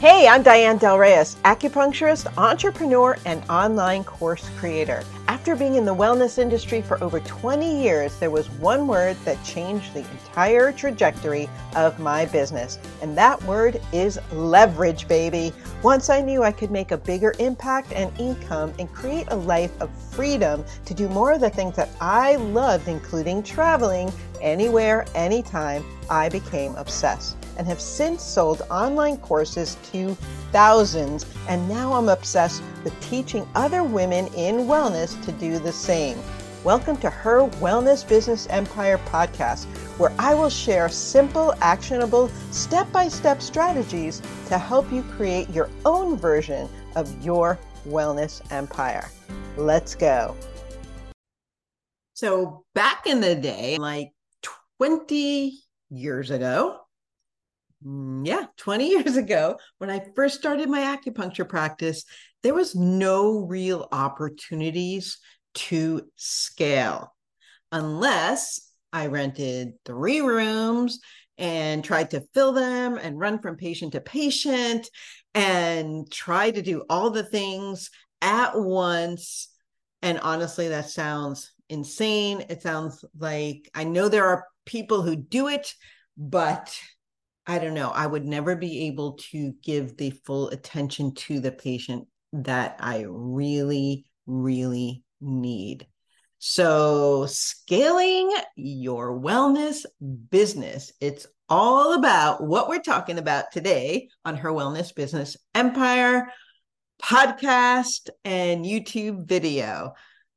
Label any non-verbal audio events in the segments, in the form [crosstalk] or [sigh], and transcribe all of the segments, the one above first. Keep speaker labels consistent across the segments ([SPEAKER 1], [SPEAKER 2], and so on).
[SPEAKER 1] Hey, I'm Dianne Del Reyes, acupuncturist, entrepreneur, and online course creator. After being in the wellness industry for over 20 years, there was one word that changed the entire trajectory of my business, and that word is leverage, baby. Once I knew I could make a bigger impact and income and create a life of freedom to do more of the things that I loved, including traveling anywhere, anytime, I became obsessed and have since sold online courses to thousands. And now I'm obsessed with teaching other women in wellness to do the same. Welcome to Her Wellness Business Empire podcast, where I will share simple, actionable, step by step strategies to help you create your own version of your wellness empire. Let's go. So, back in the day, like 20 years ago, Mm, yeah, 20 years ago, when I first started my acupuncture practice, there was no real opportunities to scale unless I rented three rooms and tried to fill them and run from patient to patient and try to do all the things at once. And honestly, that sounds insane. It sounds like I know there are people who do it, but I don't know, I would never be able to give the full attention to the patient that I really, really need. So, scaling your wellness business, it's all about what we're talking about today on her Wellness Business Empire podcast and YouTube video.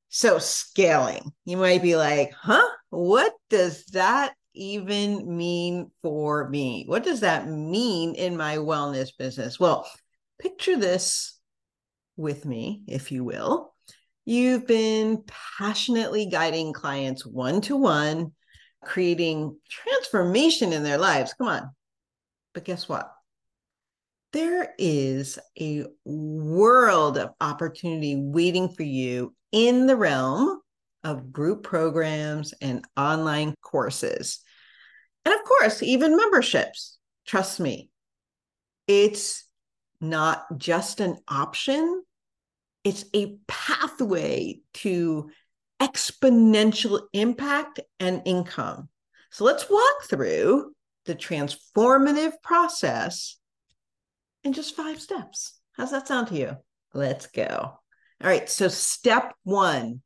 [SPEAKER 1] So, scaling, you might be like, huh? What does that even mean for me? What does that mean in my wellness business? Well, picture this with me, if you will. You've been passionately guiding clients one to one, creating transformation in their lives. Come on. But guess what? There is a world of opportunity waiting for you in the realm of group programs and online courses. And of course, even memberships. Trust me, it's not just an option, it's a pathway to exponential impact and income. So let's walk through the transformative process in just five steps. How's that sound to you? Let's go. All right. So, step one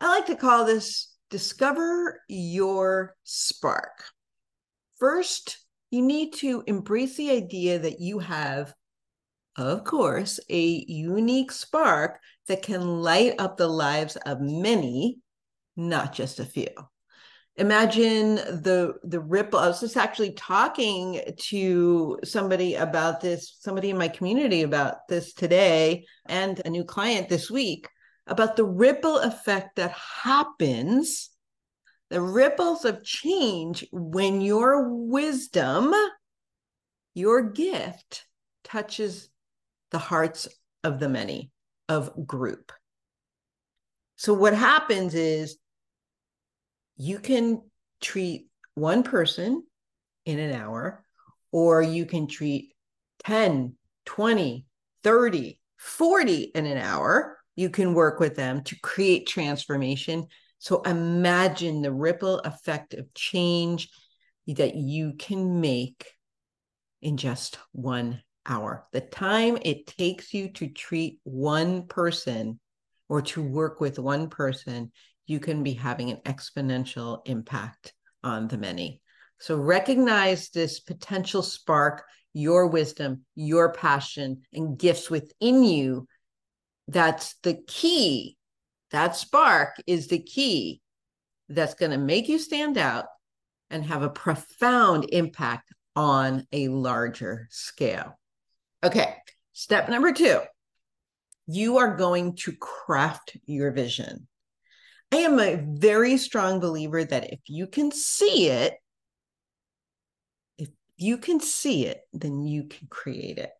[SPEAKER 1] I like to call this discover your spark. First, you need to embrace the idea that you have, of course, a unique spark that can light up the lives of many, not just a few. Imagine the the ripple. I was just actually talking to somebody about this, somebody in my community about this today, and a new client this week about the ripple effect that happens, the ripples of change when your wisdom, your gift touches the hearts of the many, of group. So, what happens is you can treat one person in an hour, or you can treat 10, 20, 30, 40 in an hour you can work with them to create transformation. So imagine the ripple effect of change that you can make in just one hour. The time it takes you to treat one person or to work with one person, you can be having an exponential impact on the many. So recognize this potential spark, your wisdom, your passion, and gifts within you that's the key. That spark is the key that's going to make you stand out and have a profound impact on a larger scale. Okay, step number two you are going to craft your vision. I am a very strong believer that if you can see it, if you can see it, then you can create it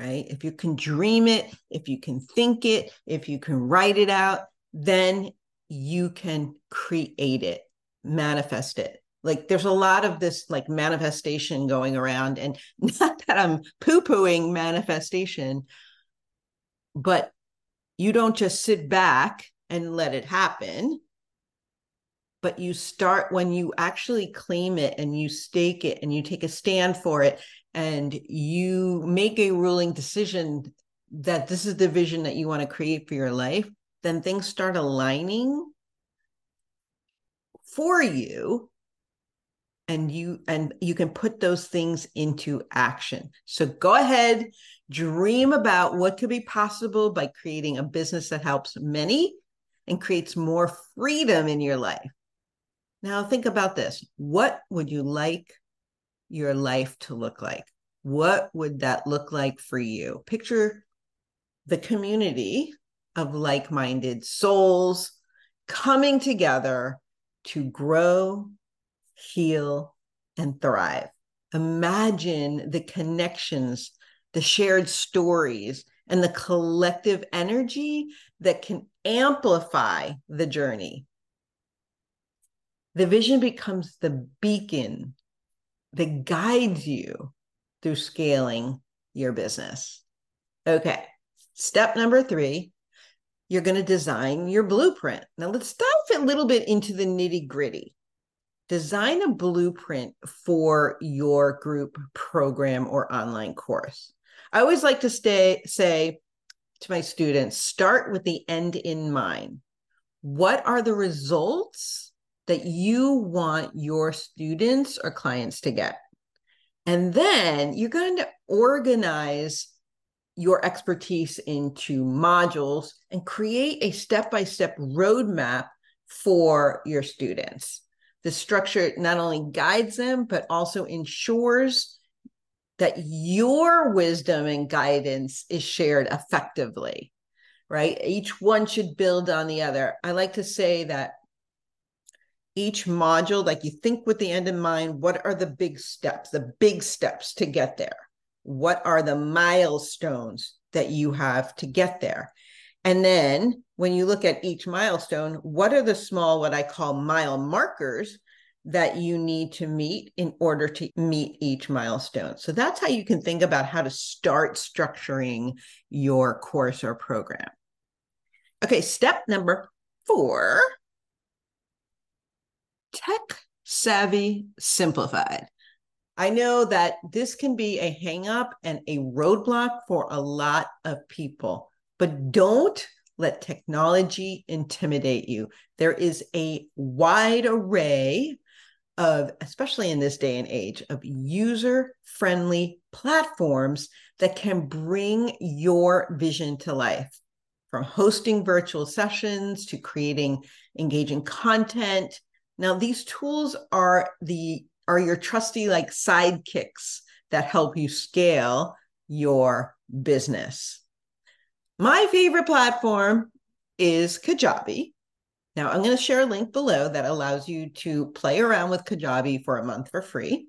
[SPEAKER 1] right? If you can dream it, if you can think it, if you can write it out, then you can create it, manifest it. like there's a lot of this like manifestation going around and [laughs] not that i'm poo-pooing manifestation but you don't just sit back and let it happen but you start when you actually claim it and you stake it and you take a stand for it and you make a ruling decision that this is the vision that you want to create for your life then things start aligning for you and you and you can put those things into action. So go ahead dream about what could be possible by creating a business that helps many and creates more freedom in your life. Now think about this. What would you like your life to look like what would that look like for you picture the community of like-minded souls coming together to grow heal, and thrive. Imagine the connections, the shared stories, and the collective energy that can amplify the journey. The vision becomes the beacon that guides you through scaling your business. Okay, step number three you're going to design your blueprint. Now, let's dive a little bit into the nitty gritty design a blueprint for your group program or online course. I always like to stay say to my students, start with the end in mind. What are the results that you want your students or clients to get? And then you're going to organize your expertise into modules and create a step by step roadmap for your students the structure not only guides them, but also ensures that your wisdom and guidance is shared effectively, right? Each one should build on the other. I like to say that each module, like you think with the end in mind, what are the big steps, the big steps to get there? What are the milestones that you have to get there? And then when you look at each milestone, what are the small, what I call mile markers that you need to meet in order to meet each milestone? So that's how you can think about how to start structuring your course or program. Okay, step number four tech savvy simplified. I know that this can be a hangup and a roadblock for a lot of people but don't let technology intimidate you. There is a wide array of, especially in this day and age, of user friendly platforms that can bring your vision to life. From hosting virtual sessions to creating engaging content. Now, these tools are the are your trusty like sidekicks that help you scale your business. My favorite platform is Kajabi. Now, I'm going to share a link below that allows you to play around with Kajabi for a month for free.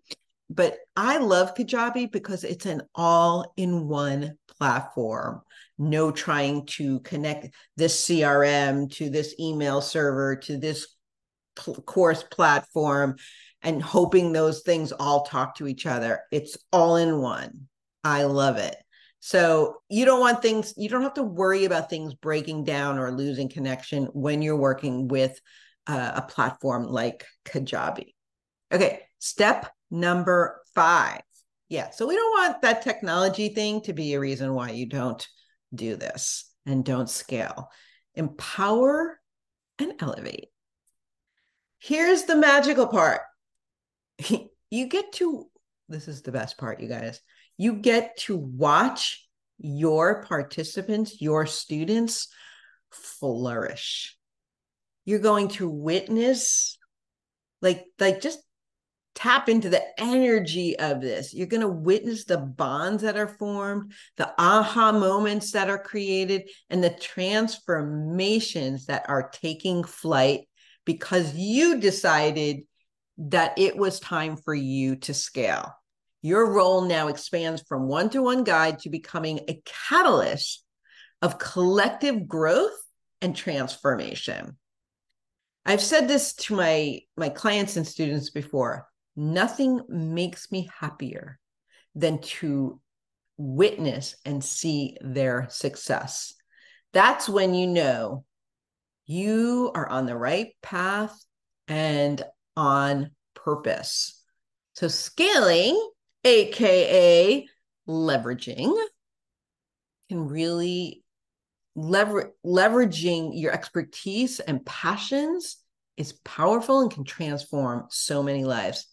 [SPEAKER 1] But I love Kajabi because it's an all in one platform. No trying to connect this CRM to this email server to this course platform and hoping those things all talk to each other. It's all in one. I love it. So you don't want things, you don't have to worry about things breaking down or losing connection when you're working with uh, a platform like Kajabi. Okay, step number five. Yeah, so we don't want that technology thing to be a reason why you don't do this and don't scale. Empower and elevate. Here's the magical part [laughs] you get to, this is the best part, you guys you get to watch your participants, your students flourish. You're going to witness like like just tap into the energy of this. You're going to witness the bonds that are formed, the aha moments that are created, and the transformations that are taking flight because you decided that it was time for you to scale. Your role now expands from one to one guide to becoming a catalyst of collective growth and transformation. I've said this to my my clients and students before. Nothing makes me happier than to witness and see their success. That's when you know you are on the right path and on purpose. So, scaling, AKA leveraging, can really lever- leveraging your expertise and passions is powerful and can transform so many lives,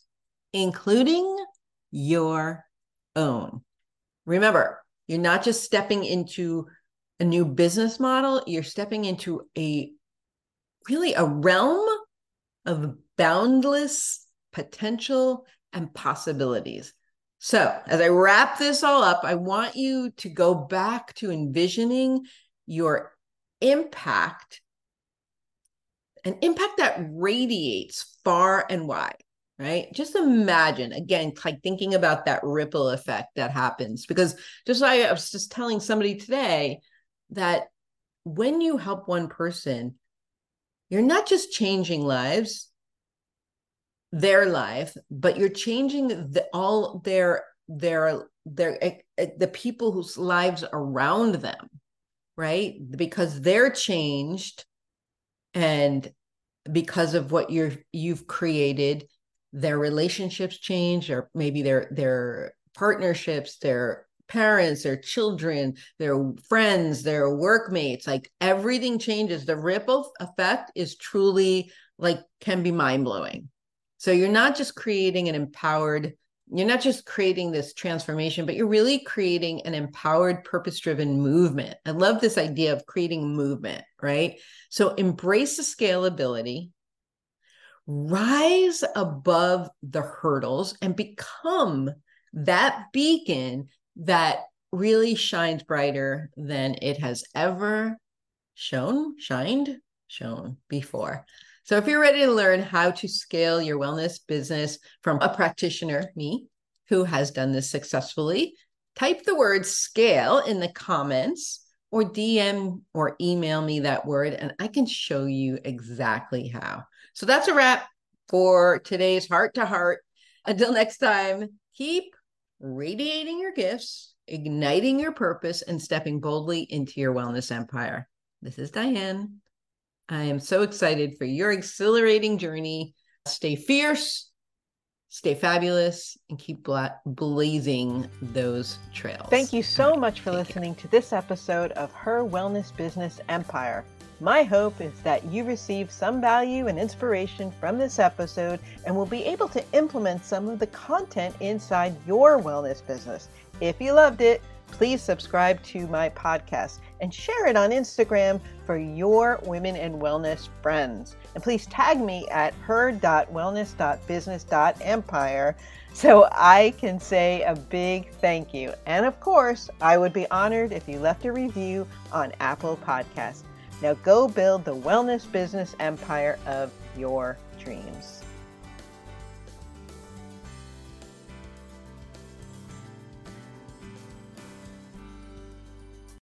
[SPEAKER 1] including your own. Remember, you're not just stepping into a new business model, you're stepping into a really a realm of boundless potential and possibilities. So, as I wrap this all up, I want you to go back to envisioning your impact, an impact that radiates far and wide, right? Just imagine again, like thinking about that ripple effect that happens. Because just like I was just telling somebody today that when you help one person, you're not just changing lives, their life, but you're changing the, all their their their eh, eh, the people whose lives around them, right? Because they're changed, and because of what you're you've created, their relationships change, or maybe their their partnerships, their parents, their children, their friends, their workmates, like everything changes. The ripple effect is truly like can be mind blowing. So you're not just creating an empowered, you're not just creating this transformation, but you're really creating an empowered, purpose driven movement. I love this idea of creating movement, right? So embrace the scalability, rise above the hurdles, and become that beacon that really shines brighter than it has ever shown, shined, shown before. So if you're ready to learn how to scale your wellness business from a practitioner, me, who has done this successfully, type the word scale in the comments or DM or email me that word and I can show you exactly how. So that's a wrap for today's heart to heart. Until next time, keep radiating your gifts, igniting your purpose, and stepping boldly into your wellness empire. This is Dianne. I am so excited for your exhilarating journey. Stay fierce, stay fabulous, and keep bla- blazing those trails.
[SPEAKER 2] Thank you so much for Take listening care. to this episode of Her Wellness Business Empire. My hope is that you receive some value and inspiration from this episode and will be able to implement some of the content inside your wellness business. If you loved it, please subscribe to my podcast and share it on Instagram for your women and wellness friends. And please tag me at her.wellness.business.empire so I can say a big thank you. And of course, I would be honored if you left a review on Apple Podcasts. Now go build the wellness business empire of your dreams.